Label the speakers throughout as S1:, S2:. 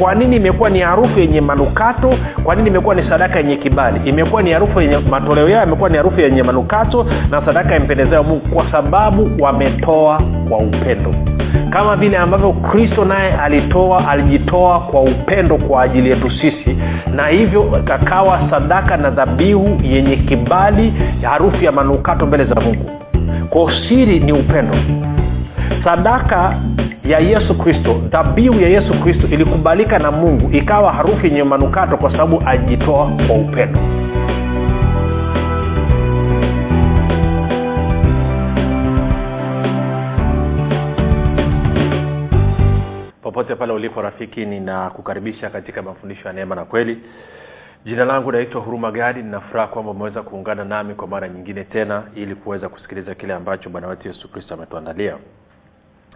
S1: kwa nini imekuwa ni harufu yenye manukato? Kwa nini imekuwa ni sadaka yenye kibali? Imekuwa ni harufu yenye matoleo yao imekuwa ni harufu yenye manukato na sadaka impendezao mungu kwa sababu wametoa kwa upendo. Kama vile ambavyo kristo naye alitoa alijitoa kwa upendo kwa ajili yetu sisi na hivyo kakawa sadaka na dhabihu yenye kibali harufu ya manukato mbele za mungu. Kwa siri ni upendo sadaka ya yesu kristo dhabihu ya yesu kristo ilikubalika na mungu ikawa harufu yenye manukato kwa sababu ajitoa kwa upendo. Popote pale ulipo rafiki ninakukaribisha katika mafundisho ya neema na kweli. Jina langu naitwa huruma gadi ninafuraha kwamba umeweza kuungana nami kwa mara nyingine tena ili kuweza kusikiliza kile ambacho bwana wetu yesu kristo ametuandalia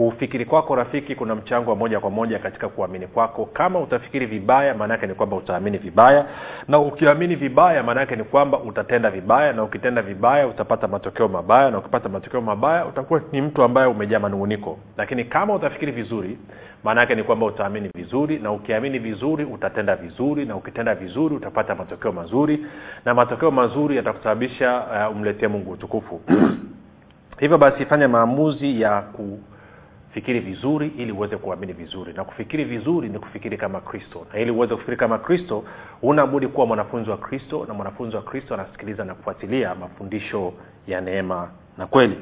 S1: kufikiri kwako rafiki kuna mchango wa moja kwa moja katika kuamini kwako. Kama utafikiri vibaya maanaake ni kwamba utaamini vibaya. Na ukiamini vibaya maanaake ni kwamba utatenda vibaya. Na ukitenda vibaya utapata matokeo mabaya. Na ukipata matokeo mabaya utakuwa ni mtu ambaye umejaa manunguniko. Lakini kama utafikiri vizuri maanaake ni kwamba utaamini vizuri. Na ukiamini vizuri utatenda vizuri. Na ukitenda vizuri utapata matokeo mazuri. Na matokeo mazuri yatakusababisha uh, umletee mungu utukufu. Hivyo basi fanya maamuzi ya ku fikiri vizuri ili uweze kuamini vizuri. Na kufikiri vizuri ni kufikiri kama kristo. Na ili uweze kufikiri kama kristo unabudi kuwa mwanafunzi wa kristo na mwanafunzi wa kristo anasikiliza na kufuatilia mafundisho ya neema na kweli.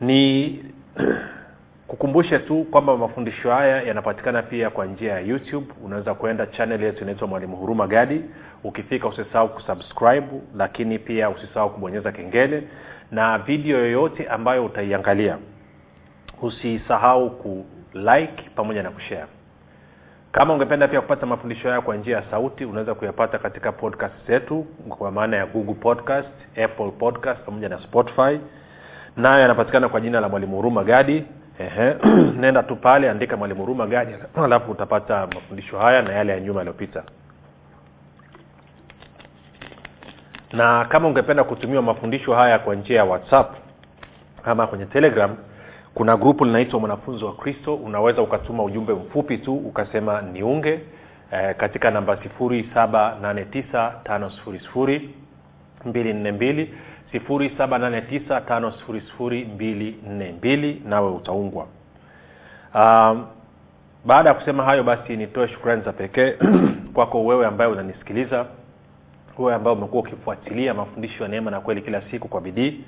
S1: Ni kukumbushe tu kwamba mafundisho haya yanapatikana pia kwa njia ya youtube. Unaweza kuenda chanel yetu inaitwa mwalimu huruma gadi. Ukifika usisahau kusubscribe lakini pia usisahau kubonyeza kengele na video yoyote ambayo utaiangalia usisahau kulike pamoja na kushare. Kama ungependa pia kupata mafundisho hayo kwa njia ya sauti unaweza kuyapata katika podcast zetu kwa maana ya google podcast apple podcast pamoja na spotify. Nayo yanapatikana kwa jina la mwalimu huruma gadi. Nenda tu pale andika mwalimu huruma gadi alafu utapata mafundisho haya na yale ya nyuma yaliyopita. Na kama ungependa kutumiwa mafundisho haya kwa njia ya whatsapp ama kwenye telegram kuna grupu linaitwa mwanafunzi wa kristo. Unaweza ukatuma ujumbe mfupi tu ukasema niunge eh, katika namba 7895242 7895242 nawe utaungwa. Um, baada ya kusema hayo basi nitoe shukrani za pekee kwako wewe ambaye unanisikiliza wewe ambaye umekuwa ukifuatilia mafundisho ya neema na kweli kila siku kwa bidii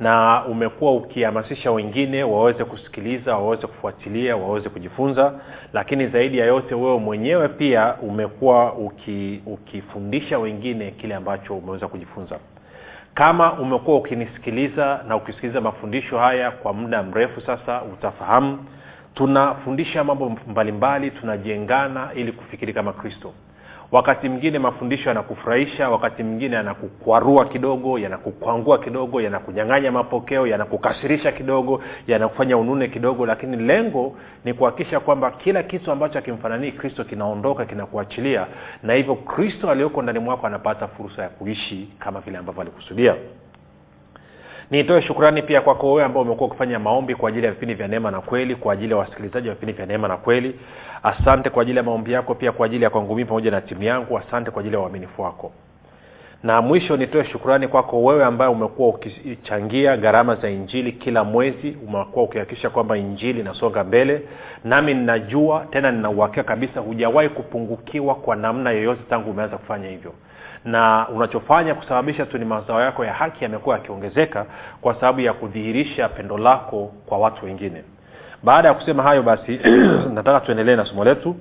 S1: na umekuwa ukihamasisha wengine waweze kusikiliza waweze kufuatilia waweze kujifunza. Lakini zaidi ya yote wewe mwenyewe pia umekuwa uki, ukifundisha wengine kile ambacho umeweza kujifunza. Kama umekuwa ukinisikiliza na ukisikiliza mafundisho haya kwa muda mrefu sasa utafahamu tunafundisha mambo mbalimbali tunajengana ili kufikiri kama kristo wakati mwingine mafundisho yanakufurahisha wakati mwingine yanakukwarua kidogo yanakukwangua kidogo yanakunyang'anya mapokeo yanakukasirisha kidogo yanakufanya unune kidogo lakini lengo ni kuhakikisha kwamba kila kitu ambacho akimfananii kristo kinaondoka kinakuachilia. Na hivyo kristo aliyoko ndani mwako anapata fursa ya kuishi kama vile ambavyo alikusudia nitoe shukrani pia kwako wewe ambao umekuwa ukifanya maombi kwa ajili ya vipindi vya neema na kweli kwa ajili ya wasikilizaji wa vipindi vya neema na kweli. Asante kwa ajili ya maombi yako pia kwa ajili ya kwangu mii pamoja na timu yangu. Asante kwa ajili ya uaminifu wako. Na mwisho nitoe shukrani kwako wewe ambaye umekuwa ukichangia gharama za injili kila mwezi. Umekuwa ukihakikisha kwamba injili inasonga mbele. Nami ninajua tena ninauhakika kabisa hujawahi kupungukiwa kwa namna yoyote tangu umeanza kufanya hivyo na unachofanya kusababisha tu ni mazao yako ya haki yamekuwa yakiongezeka kwa sababu ya kudhihirisha pendo lako kwa watu wengine. Baada ya kusema hayo basi nataka tuendelee na somo letu.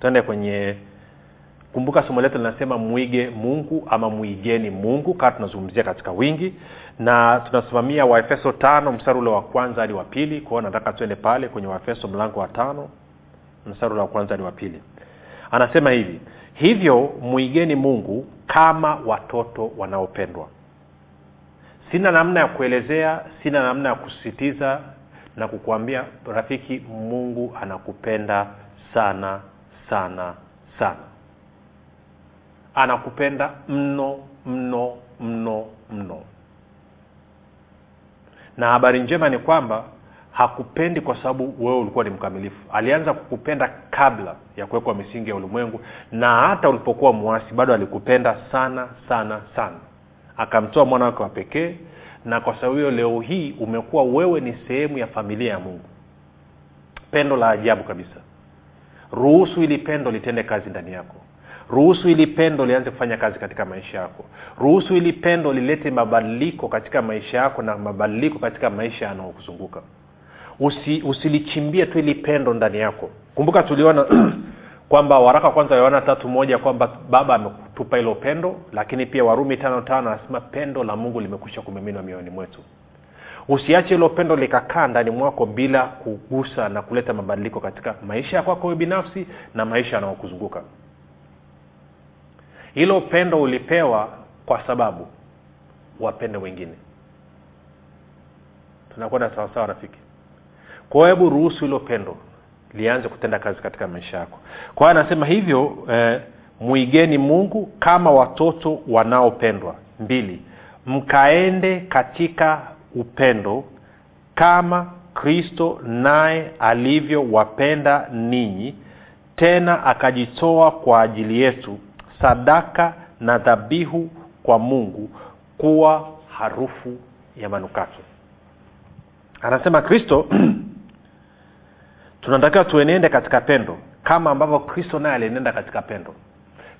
S1: Tuende kwenye kumbuka somo letu linasema mwige mungu ama mwigeni mungu kaa tunazungumzia katika wingi. Na tunasimamia waefeso tano mstari ule wa kwanza hadi wa pili. Kwao nataka tuende pale kwenye waefeso mlango wa tano mstari ule wa kwanza hadi wa pili. Anasema hivi hivyo mwigeni mungu kama watoto wanaopendwa. Sina namna ya kuelezea sina namna ya kusisitiza na kukuambia rafiki mungu anakupenda sana sana sana. Anakupenda mno mno mno mno. Na habari njema ni kwamba hakupendi kwa sababu wewe ulikuwa ni mkamilifu. Alianza kukupenda kabla ya kuwekwa misingi ya ulimwengu na hata ulipokuwa mwasi bado alikupenda sana sana sana. Akamtoa mwana wake wa pekee na kwa sababu hiyo leo hii umekuwa wewe ni sehemu ya familia ya mungu. Pendo la ajabu kabisa. Ruhusu ili pendo litende kazi ndani yako. Ruhusu ili pendo lianze kufanya kazi katika maisha yako. Ruhusu ili pendo lilete mabadiliko katika maisha yako na mabadiliko katika maisha yanayokuzunguka Usi, usilichimbie tu ili pendo ndani yako. Kumbuka tuliona kwamba waraka kwanza yohana tatu moja kwamba baba ametupa hilo pendo lakini pia warumi tano tano anasema pendo la mungu limekwisha kumiminwa mioyoni mwetu. Usiache hilo pendo likakaa ndani mwako bila kugusa na kuleta mabadiliko katika maisha ya kwako binafsi na maisha yanayokuzunguka. Hilo pendo ulipewa kwa sababu wapende wengine. Tunakwenda sawasawa rafiki kwa hebu ruhusu hilo pendo lianze kutenda kazi katika maisha yako. Kwa hiyo anasema hivyo eh, mwigeni mungu kama watoto wanaopendwa. Mbili mkaende katika upendo kama kristo naye alivyowapenda ninyi tena akajitoa kwa ajili yetu sadaka na dhabihu kwa mungu kuwa harufu ya manukato. Anasema kristo tunatakiwa tuenende katika pendo kama ambavyo kristo naye alienenda katika pendo.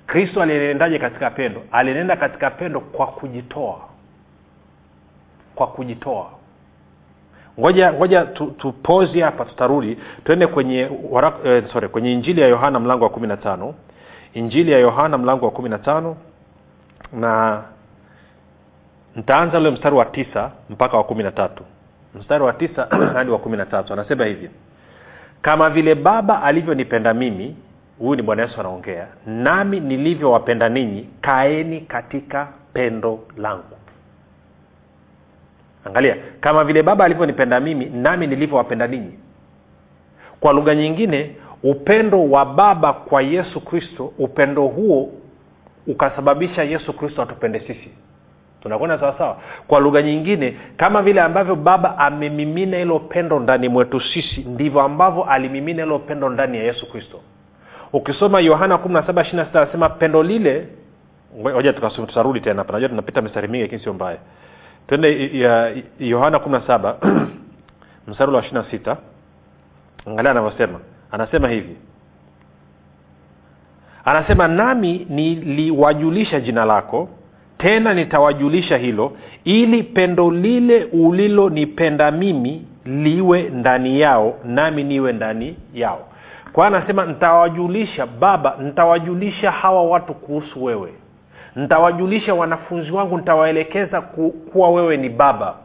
S1: Kristo alienendaje katika pendo? Alienenda katika pendo kwa kujitoa. Kwa kujitoa. Ngoja ngoja tupozi tu hapa tutarudi. Tuende kwenye warak, eh, sorry kwenye injili ya yohana mlango wa kumi na tano. Injili ya yohana mlango wa kumi na tano na ntaanza ule mstari wa tisa mpaka wa kumi na tatu. Mstari wa tisa hadi wa kumi na tatu. Anasema hivi kama vile baba alivyonipenda mimi huyu ni bwana yesu anaongea nami nilivyowapenda ninyi kaeni katika pendo langu. Angalia kama vile baba alivyonipenda mimi nami nilivyowapenda ninyi. Kwa lugha nyingine upendo wa baba kwa yesu kristo upendo huo ukasababisha yesu kristo atupende sisi tunakwenda sawasawa kwa lugha nyingine kama vile ambavyo baba amemimina hilo pendo ndani mwetu sisi ndivyo ambavyo alimimina hilo pendo ndani ya yesu kristo. Ukisoma yohana kumi na saba ishiri sita anasema pendo lile oja tutarudi tena hapa. Najua tunapita mistari mingi lakini sio mbaya. Twende yohana kumi na saba mstari wa ishiri na sita. Angalia anavyosema. Anasema hivi. Anasema nami niliwajulisha jina lako tena nitawajulisha hilo ili pendo lile ulilonipenda mimi liwe ndani yao nami niwe ndani yao. Kwa hiyo anasema nitawajulisha baba nitawajulisha hawa watu kuhusu wewe. Nitawajulisha wanafunzi wangu nitawaelekeza ku, kuwa wewe ni baba.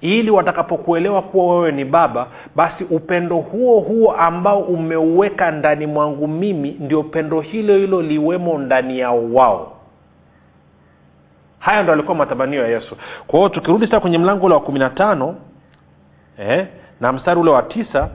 S1: Ili watakapokuelewa kuwa wewe ni baba basi upendo huo huo ambao umeuweka ndani mwangu mimi ndio pendo hilo hilo liwemo ndani yao wao haya ndo alikuwa matamanio ya yesu. Kwa hiyo tukirudi sasa kwenye mlango ule wa kumi na tano eh, na mstari ule wa tisa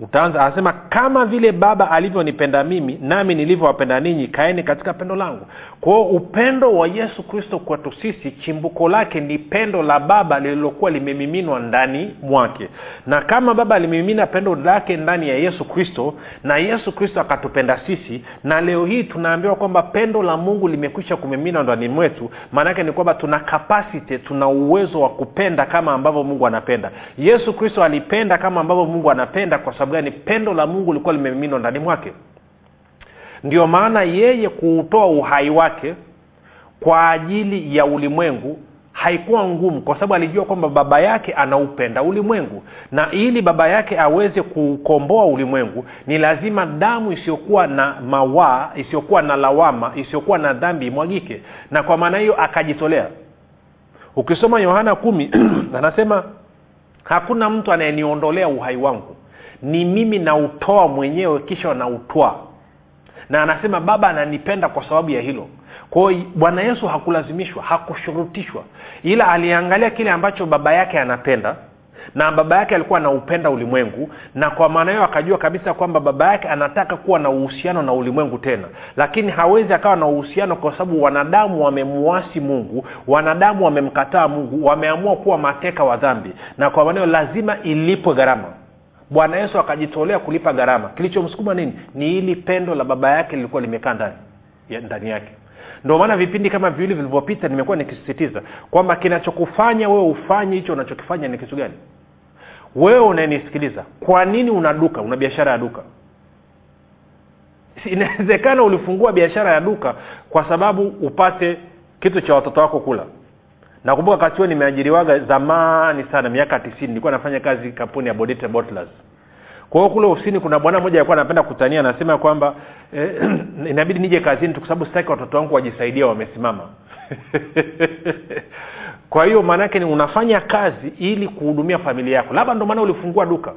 S1: utaanza anasema kama vile baba alivyonipenda mimi nami nilivyowapenda ninyi kaeni katika pendo langu. Kwao upendo wa yesu kristo kwetu sisi chimbuko lake ni pendo la baba lililokuwa limemiminwa ndani mwake. Na kama baba alimimina pendo lake ndani ya yesu kristo na yesu kristo akatupenda sisi na leo hii tunaambiwa kwamba pendo la mungu limekwisha kumiminwa ndani mwetu maanaake ni kwamba tuna kapasiti tuna uwezo wa kupenda kama ambavyo mungu anapenda. Yesu kristo alipenda kama ambavyo mungu anapenda kwa sababu gani? Pendo la mungu lilikuwa limeminwa ndani mwake. Ndio maana yeye kuutoa uhai wake kwa ajili ya ulimwengu haikuwa ngumu kwa sababu alijua kwamba baba yake anaupenda ulimwengu. Na ili baba yake aweze kukomboa ulimwengu ni lazima damu isiyokuwa na mawaa isiyokuwa na lawama isiyokuwa na dhambi imwagike. Na kwa maana hiyo akajitolea. Ukisoma yohana kumi anasema hakuna mtu anayeniondolea uhai wangu ni mimi nautoa mwenyewe kisha nautwaa na anasema baba ananipenda kwa sababu ya hilo. Kwao bwana yesu hakulazimishwa hakushurutishwa. Ila aliangalia kile ambacho baba yake anapenda na baba yake alikuwa anaupenda ulimwengu na kwa maana hiyo akajua kabisa kwamba baba yake anataka kuwa na uhusiano na ulimwengu tena. Lakini hawezi akawa na uhusiano kwa sababu wanadamu wamemuasi mungu wanadamu wamemkataa mungu wameamua kuwa mateka wa dhambi. Na kwa maana hiyo lazima ilipwe gharama bwana yesu akajitolea kulipa gharama. Kilichomsukuma nini? Ni ili pendo la baba yake lilikuwa limekaa ndani ya, ndani yake. Ndio maana vipindi kama viwili vilivyopita nimekuwa nikisisitiza kwamba kinachokufanya wewe ufanye hicho unachokifanya ni kitu gani? Wewe unayenisikiliza kwa nini una duka? Una biashara ya duka? Inawezekana ulifungua biashara ya duka kwa sababu upate kitu cha watoto wako kula nakumbuka wakati huo nimeajiriwaga zamani sana miaka tisini nilikuwa nafanya kazi kampuni ya Bodite Bottlers kwa hiyo kule ofisini kuna bwana mmoja alikuwa anapenda kutania anasema kwamba eh, inabidi nije kazini tu kwa sababu sitaki watoto wangu wajisaidia wamesimama. Kwa hiyo maanaake ni unafanya kazi ili kuhudumia familia yako. Labda ndio maana ulifungua duka.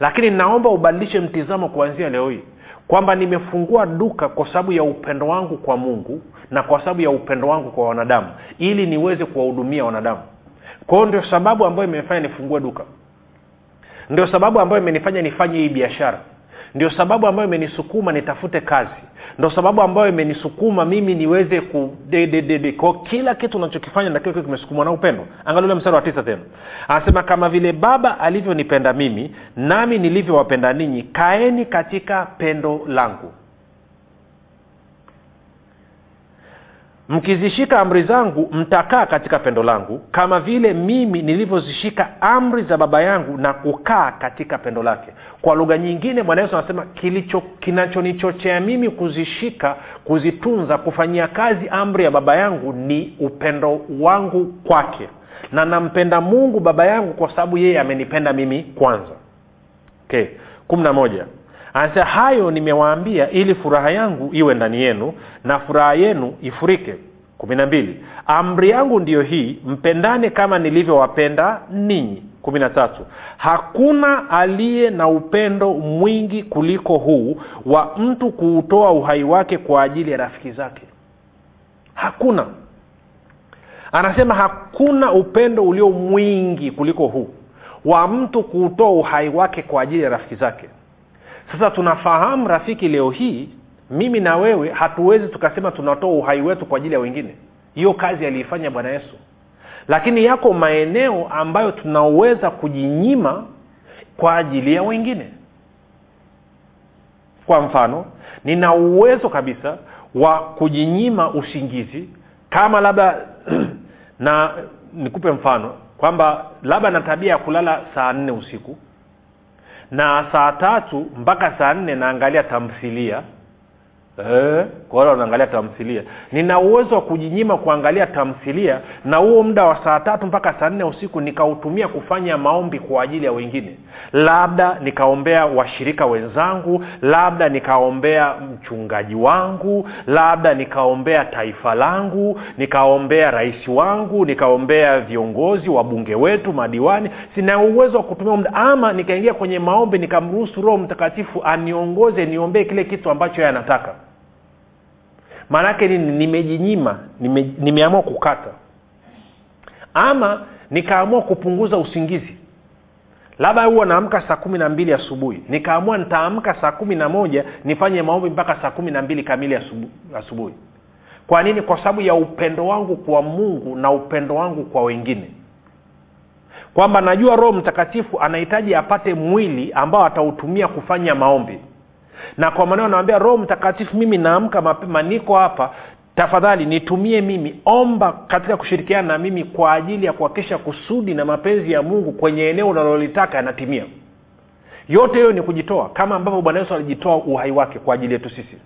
S1: Lakini naomba ubadilishe mtizamo kuanzia leo hii kwamba nimefungua duka kwa sababu ya upendo wangu kwa mungu na kwa sababu ya upendo wangu kwa wanadamu ili niweze kuwahudumia wanadamu. Kwao ndio sababu ambayo imefanya nifungue duka. Ndio sababu ambayo imenifanya nifanye hii biashara. Ndio sababu ambayo imenisukuma nitafute kazi ndio sababu ambayo imenisukuma mimi niweze ku de, de, de, de. kwa kila kitu unachokifanya na kitu kimesukumwa na upendo angalia ule mstari wa tisa tena anasema kama vile baba alivyonipenda mimi nami nilivyowapenda ninyi kaeni katika pendo langu mkizishika amri zangu mtakaa katika pendo langu kama vile mimi nilivyozishika amri za baba yangu na kukaa katika pendo lake. Kwa lugha nyingine bwana yesu anasema kinachonichochea mimi kuzishika kuzitunza kufanyia kazi amri ya baba yangu ni upendo wangu kwake. Na nampenda mungu baba yangu kwa sababu yeye amenipenda mimi kwanza. Okay. kumi na moja anasema hayo nimewaambia ili furaha yangu iwe ndani yenu na furaha yenu ifurike. Kumi na mbili. Amri yangu ndiyo hii mpendane kama nilivyowapenda ninyi. Kumi na tatu. Hakuna aliye na upendo mwingi kuliko huu wa mtu kuutoa uhai wake kwa ajili ya rafiki zake. Hakuna. Anasema hakuna upendo ulio mwingi kuliko huu wa mtu kuutoa uhai wake kwa ajili ya rafiki zake sasa tunafahamu rafiki leo hii mimi na wewe hatuwezi tukasema tunatoa uhai wetu kwa ajili ya wengine. Hiyo kazi aliifanya bwana yesu. Lakini yako maeneo ambayo tunaweza kujinyima kwa ajili ya wengine. Kwa mfano nina uwezo kabisa wa kujinyima usingizi kama labda na nikupe mfano kwamba labda na tabia ya kulala saa nne usiku na saa tatu mpaka saa nne naangalia tamthilia Eh, kwa wale wanaangalia tamthilia. Nina uwezo wa kujinyima kuangalia tamthilia na huo muda wa saa tatu mpaka saa nne usiku nikautumia kufanya maombi kwa ajili ya wengine. Labda nikaombea washirika wenzangu labda nikaombea mchungaji wangu labda nikaombea taifa langu nikaombea rais wangu nikaombea viongozi wabunge wetu madiwani. Sina uwezo wa kutumia muda. Ama nikaingia kwenye maombi nikamruhusu roho mtakatifu aniongoze niombee kile kitu ambacho yeye anataka maanaake nini nimejinyima nime, nimeamua kukata. Ama nikaamua kupunguza usingizi. Labda huwa naamka saa kumi na mbili asubuhi. Nikaamua nitaamka saa kumi na moja nifanye maombi mpaka saa kumi na mbili kamili asubuhi. Kwa nini? Kwa sababu ya upendo wangu kwa mungu na upendo wangu kwa wengine. Kwamba najua roho mtakatifu anahitaji apate mwili ambao atautumia kufanya maombi na kwa maneno anawambia roho mtakatifu mimi naamka mapema niko hapa. Tafadhali nitumie mimi. Omba katika kushirikiana na mimi kwa ajili ya kuhakikisha kusudi na mapenzi ya mungu kwenye eneo unalolitaka yanatimia. Yote hiyo ni kujitoa kama ambavyo bwana yesu alijitoa uhai wake kwa ajili yetu sisi.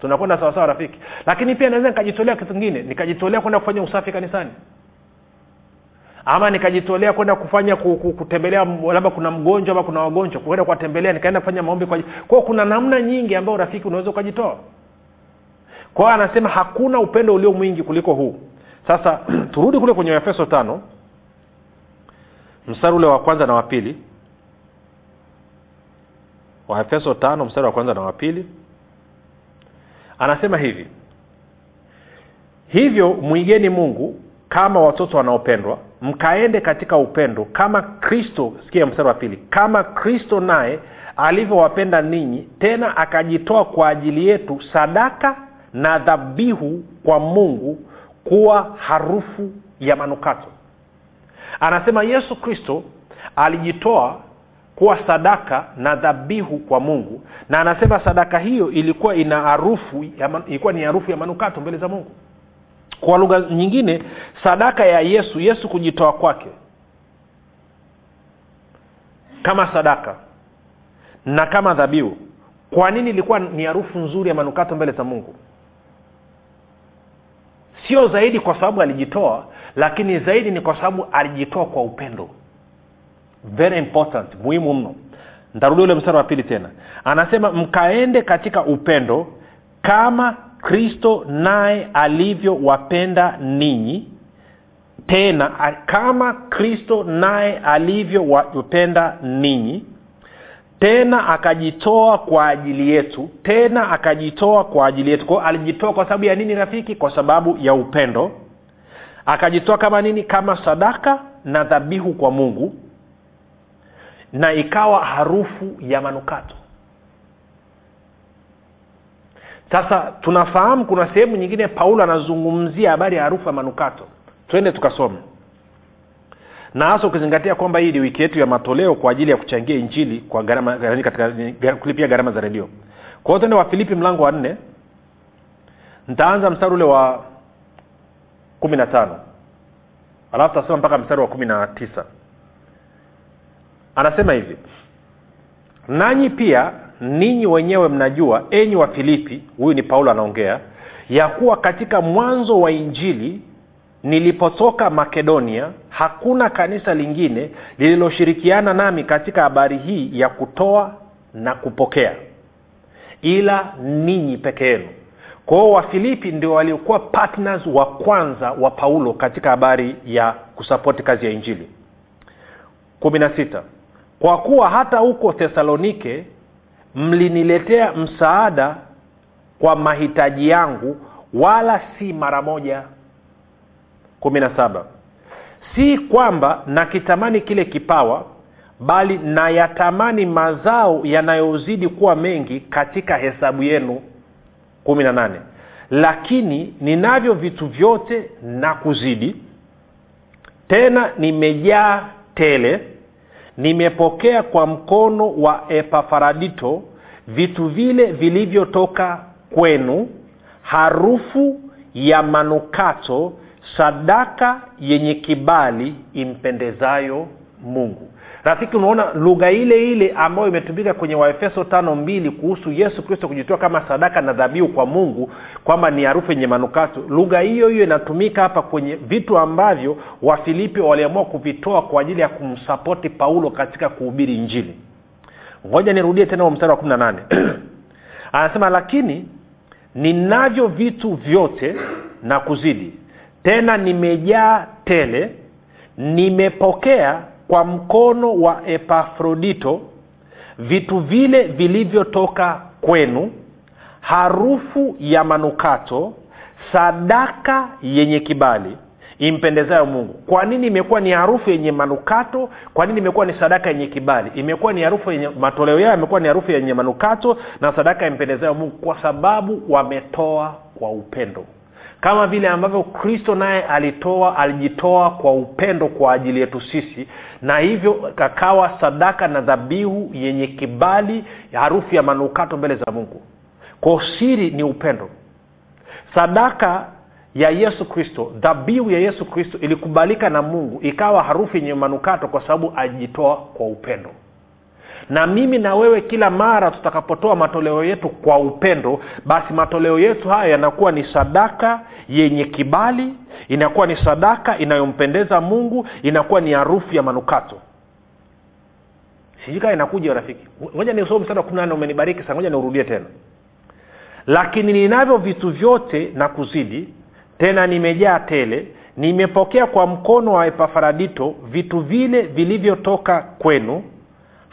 S1: Tunakwenda sawasawa rafiki? Lakini pia naweza nikajitolea kitu kingine nikajitolea kwenda kufanya usafi kanisani ama nikajitolea kwenda kufanya ku- ku- kutembelea labda kuna mgonjwa ama kuna wagonjwa kwenda kuwatembelea nikaenda kufanya maombi kwa kwao kuna namna nyingi ambayo rafiki unaweza ukajitoa. Kwao anasema hakuna upendo ulio mwingi kuliko huu. Sasa turudi kule kwenye efeso tano mstari ule wa kwanza na wa pili. Waefeso tano mstari wa kwanza na wa pili. Anasema hivi hivyo mwigeni mungu kama watoto wanaopendwa mkaende katika upendo kama kristo sikia mstari wa pili kama kristo naye alivyowapenda ninyi tena akajitoa kwa ajili yetu sadaka na dhabihu kwa mungu kuwa harufu ya manukato. Anasema yesu kristo alijitoa kuwa sadaka na dhabihu kwa mungu na anasema sadaka hiyo ilikuwa ina harufu ilikuwa ni harufu ya manukato mbele za mungu kwa lugha nyingine sadaka ya yesu yesu kujitoa kwake. Kama sadaka na kama dhabihu. Kwa nini ilikuwa ni harufu nzuri ya manukato mbele za mungu? Sio zaidi kwa sababu alijitoa lakini zaidi ni kwa sababu alijitoa kwa upendo. Very important muhimu mno. Ntarudi ule mstari wa pili tena. Anasema mkaende katika upendo kama kristo naye alivyowapenda ninyi tena kama kristo naye alivyowapenda ninyi tena akajitoa kwa ajili yetu tena akajitoa kwa ajili yetu. Kwao alijitoa kwa sababu ya nini rafiki? Kwa sababu ya upendo. Akajitoa kama nini? Kama sadaka na dhabihu kwa mungu na ikawa harufu ya manukato sasa tunafahamu kuna sehemu nyingine paulo anazungumzia habari ya harufu ya manukato. Twende tukasome. Na hasa ukizingatia kwamba hii ni wiki yetu ya matoleo kwa ajili ya kuchangia injili kwa katika kulipia gharama za redio. Kwa hiyo twende wafilipi mlango wa nne. Ntaanza mstari ule wa kumi na tano. Alafu tasoma mpaka mstari wa kumi na tisa. Anasema hivi. Nanyi pia ninyi wenyewe mnajua enyi wa filipi huyu ni paulo anaongea ya kuwa katika mwanzo wa injili nilipotoka makedonia hakuna kanisa lingine lililoshirikiana nami katika habari hii ya kutoa na kupokea ila ninyi peke yenu. Kwao wafilipi ndio waliokuwa partners wa kwanza wa paulo katika habari ya kusapoti kazi ya injili. Kumi na sita. Kwa kuwa hata huko thesalonike mliniletea msaada kwa mahitaji yangu wala si mara moja. kumi na saba. Si kwamba nakitamani kile kipawa bali nayatamani mazao yanayozidi kuwa mengi katika hesabu yenu. kumi na nane. Lakini ninavyo vitu vyote na kuzidi. Tena nimejaa tele nimepokea kwa mkono wa epafaradito vitu vile vilivyotoka kwenu harufu ya manukato sadaka yenye kibali impendezayo mungu rafiki unaona lugha ile ile ambayo imetumika kwenye waefeso tano mbili kuhusu yesu kristo kujitoa kama sadaka na dhabihu kwa mungu kwamba ni harufu yenye manukato. Lugha hiyo hiyo inatumika hapa kwenye vitu ambavyo wafilipi waliamua kuvitoa kwa ajili ya kumsapoti paulo katika kuhubiri injili. Ngoja nirudie tena mstari wa kumi na nane. Anasema lakini ninavyo vitu vyote na kuzidi. Tena nimejaa tele nimepokea kwa mkono wa epafrodito vitu vile vilivyotoka kwenu harufu ya manukato sadaka yenye kibali. Impendezayo mungu. Kwa nini imekuwa ni harufu yenye manukato? Kwa nini imekuwa ni sadaka yenye kibali? Imekuwa ni harufu yenye matoleo yao yamekuwa ni harufu yenye manukato na sadaka impendezayo mungu kwa sababu wametoa kwa upendo kama vile ambavyo kristo naye alitoa alijitoa kwa upendo kwa ajili yetu sisi na hivyo kakawa sadaka na dhabihu yenye kibali harufu ya manukato mbele za mungu. Kwa siri ni upendo. Sadaka ya yesu kristo dhabihu ya yesu kristo ilikubalika na mungu ikawa harufu yenye manukato kwa sababu alijitoa kwa upendo na mimi na wewe kila mara tutakapotoa matoleo yetu kwa upendo basi matoleo yetu haya yanakuwa ni sadaka yenye kibali inakuwa ni sadaka inayompendeza mungu inakuwa ni harufu ya manukato. Sijui kaa inakuja rafiki. Ngoja nisome mstari wa kumi nane umenibariki sa ngoja niurudie tena. Lakini ninavyo vitu vyote na kuzidi tena nimejaa tele nimepokea kwa mkono wa epafaradito vitu vile vilivyotoka kwenu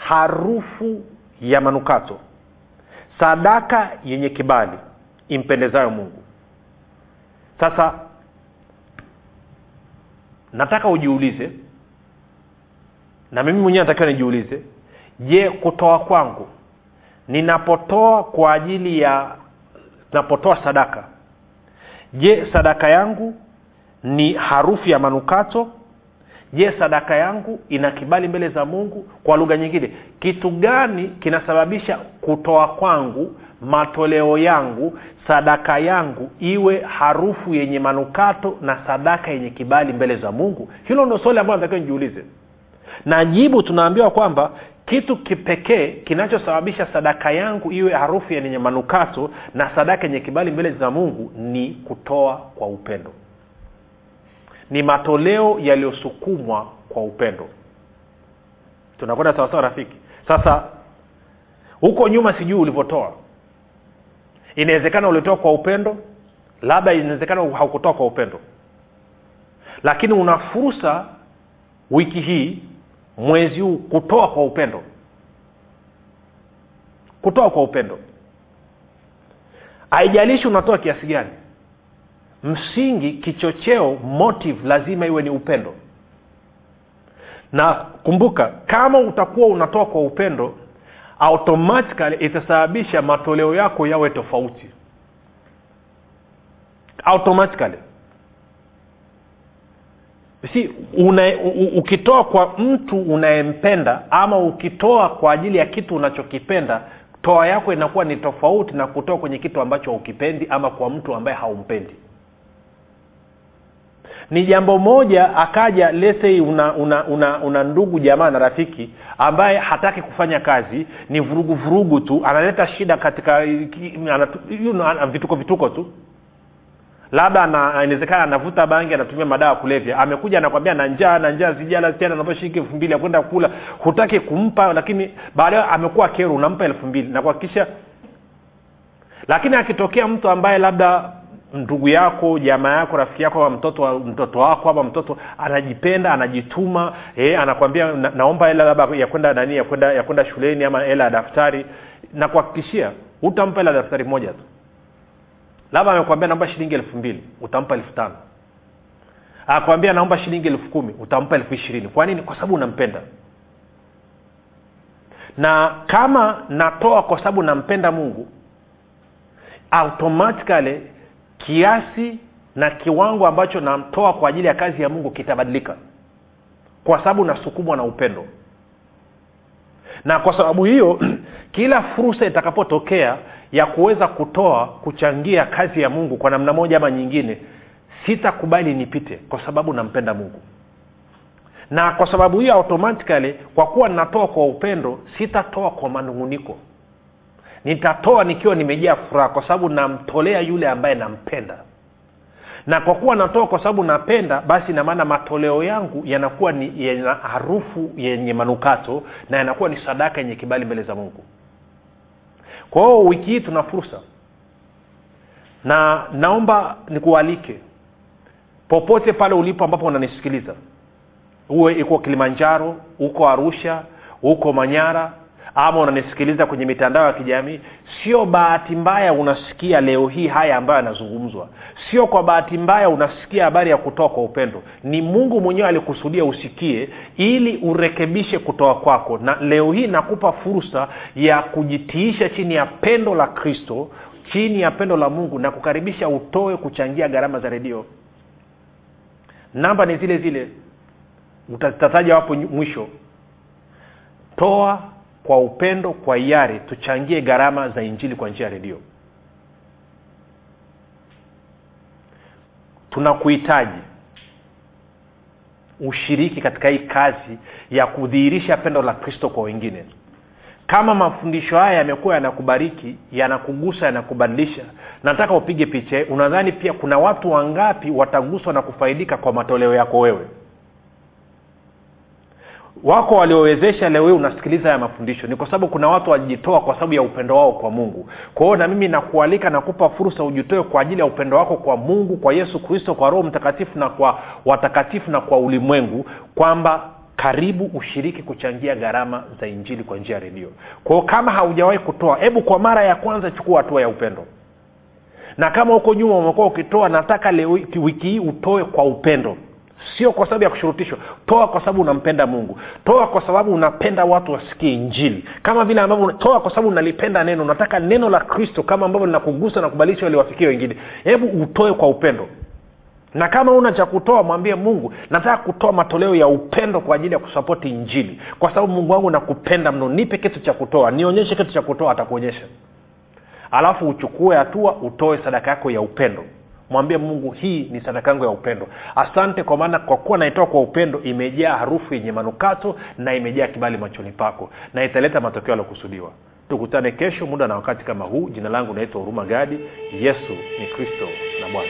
S1: harufu ya manukato. Sadaka yenye kibali. Impendezayo mungu. Sasa nataka ujiulize na mimi mwenyewe natakiwa nijiulize je kutoa kwangu ninapotoa kwa ajili ya napotoa sadaka je sadaka yangu ni harufu ya manukato je sadaka yangu ina kibali mbele za mungu? Kwa lugha nyingine kitu gani kinasababisha kutoa kwangu matoleo yangu sadaka yangu iwe harufu yenye manukato na sadaka yenye kibali mbele za mungu? Hilo ndo swali ambayo natakiwa nijiulize. Na jibu tunaambiwa kwamba kitu kipekee kinachosababisha sadaka yangu iwe harufu yenye manukato na sadaka yenye kibali mbele za mungu ni kutoa kwa upendo ni matoleo yaliyosukumwa kwa upendo. Tunakwenda sawasawa rafiki? Sasa huko nyuma sijui ulivyotoa. Inawezekana ulitoa kwa upendo labda inawezekana haukutoa kwa upendo. Lakini una fursa wiki hii mwezi huu kutoa kwa upendo. Kutoa kwa upendo. Haijalishi unatoa kiasi gani msingi kichocheo motive lazima iwe ni upendo. Na kumbuka kama utakuwa unatoa kwa upendo automatically itasababisha matoleo yako yawe tofauti. Automatically. Si una, u, ukitoa kwa mtu unayempenda ama ukitoa kwa ajili ya kitu unachokipenda toa yako inakuwa ni tofauti na kutoa kwenye kitu ambacho haukipendi ama kwa mtu ambaye haumpendi ni jambo moja akaja lesei una, una, una, una ndugu jamaa na rafiki ambaye hataki kufanya kazi ni vurugu vurugu tu analeta shida katika vituko vituko tu. Labda inawezekana anavuta bangi anatumia madawa kulevya. Amekuja anakwambia na njaa na njaa zijala tena naomba elfu mbili akwenda kula. Hutaki kumpa lakini baadaye amekuwa kero unampa elfu mbili. Na kuhakikisha lakini akitokea mtu ambaye labda ndugu yako jamaa yako rafiki yako ama mtoto mtoto wako ama mtoto anajipenda anajituma eh, anakwambia na, naomba hela labda ya kwenda nani ya kwenda ya kwenda shuleni ama hela ya daftari. Na kuhakikishia utampa hela daftari moja tu. Labda amekwambia naomba shilingi elfu mbili utampa elfu tano. Akwambia naomba shilingi elfu kumi utampa elfu ishirini. Kwa nini? Kwa sababu unampenda. Na kama natoa kwa sababu nampenda mungu automatically kiasi na kiwango ambacho namtoa kwa ajili ya kazi ya mungu kitabadilika. Kwa sababu nasukumwa na upendo. Na kwa sababu hiyo kila fursa itakapotokea ya kuweza kutoa kuchangia kazi ya mungu kwa namna moja ama nyingine sitakubali nipite kwa sababu nampenda mungu. Na kwa sababu hiyo automatically kwa kuwa ninatoa kwa upendo sitatoa kwa manunguniko nitatoa nikiwa nimejaa furaha kwa sababu namtolea yule ambaye nampenda. Na kwa kuwa natoa kwa sababu napenda basi inamaana matoleo yangu yanakuwa ni yana harufu yenye manukato na yanakuwa ni sadaka yenye kibali mbele za mungu. Kwa hiyo wiki hii tuna fursa. Na naomba nikualike popote pale ulipo ambapo unanisikiliza uwe iko kilimanjaro uko arusha uko manyara ama unanisikiliza kwenye mitandao ya kijamii sio bahati mbaya unasikia leo hii haya ambayo yanazungumzwa. Sio kwa bahati mbaya unasikia habari ya kutoa kwa upendo. Ni mungu mwenyewe alikusudia usikie ili urekebishe kutoa kwako. Na leo hii nakupa fursa ya kujitiisha chini ya pendo la kristo chini ya pendo la mungu na kukaribisha utoe kuchangia gharama za redio. Namba ni zile zile. Utazitaja wapo mwisho. Toa kwa upendo kwa hiari tuchangie gharama za injili kwa njia ya redio. Tunakuhitaji ushiriki katika hii kazi ya kudhihirisha pendo la kristo kwa wengine. Kama mafundisho haya yamekuwa yanakubariki yanakugusa yanakubadilisha nataka upige picha unadhani pia kuna watu wangapi wataguswa na kufaidika kwa matoleo yako wewe wako waliowezesha leo hii unasikiliza haya mafundisho. Ni kwa sababu kuna watu walijitoa kwa sababu ya upendo wao kwa mungu. Kwa hiyo na mimi nakualika nakupa fursa ujitoe kwa ajili ya upendo wako kwa mungu kwa yesu kristo kwa roho mtakatifu na kwa watakatifu na kwa ulimwengu kwamba karibu ushiriki kuchangia gharama za injili kwa njia ya redio. Kwao kama haujawahi kutoa hebu kwa mara ya kwanza chukua hatua ya upendo. Na kama huko nyuma umekuwa ukitoa nataka leo wiki hii utoe kwa upendo sio kwa sababu ya kushurutishwa. Toa kwa sababu unampenda mungu. Toa kwa sababu unapenda watu wasikie injili. Kama vile ambavyo toa kwa sababu unalipenda neno. Unataka neno la kristo kama ambavyo linakugusa na kubadilisha waliwafikia wengine. Hebu utoe kwa upendo. Na kama una cha kutoa mwambie mungu nataka kutoa matoleo ya upendo kwa ajili ya kusapoti injili. Kwa sababu mungu wangu nakupenda mno. Nipe kitu cha kutoa. Nionyeshe kitu cha kutoa atakuonyesha. Alafu uchukue hatua utoe sadaka yako ya upendo mwambie mungu hii ni sadaka yangu ya upendo. Asante kwa maana kwa kuwa naitoa kwa upendo imejaa harufu yenye manukato na imejaa kibali machoni pako na italeta matokeo yaliokusudiwa tukutane kesho muda na wakati kama huu. Jina langu naitwa huruma gadi. Yesu ni kristo na bwana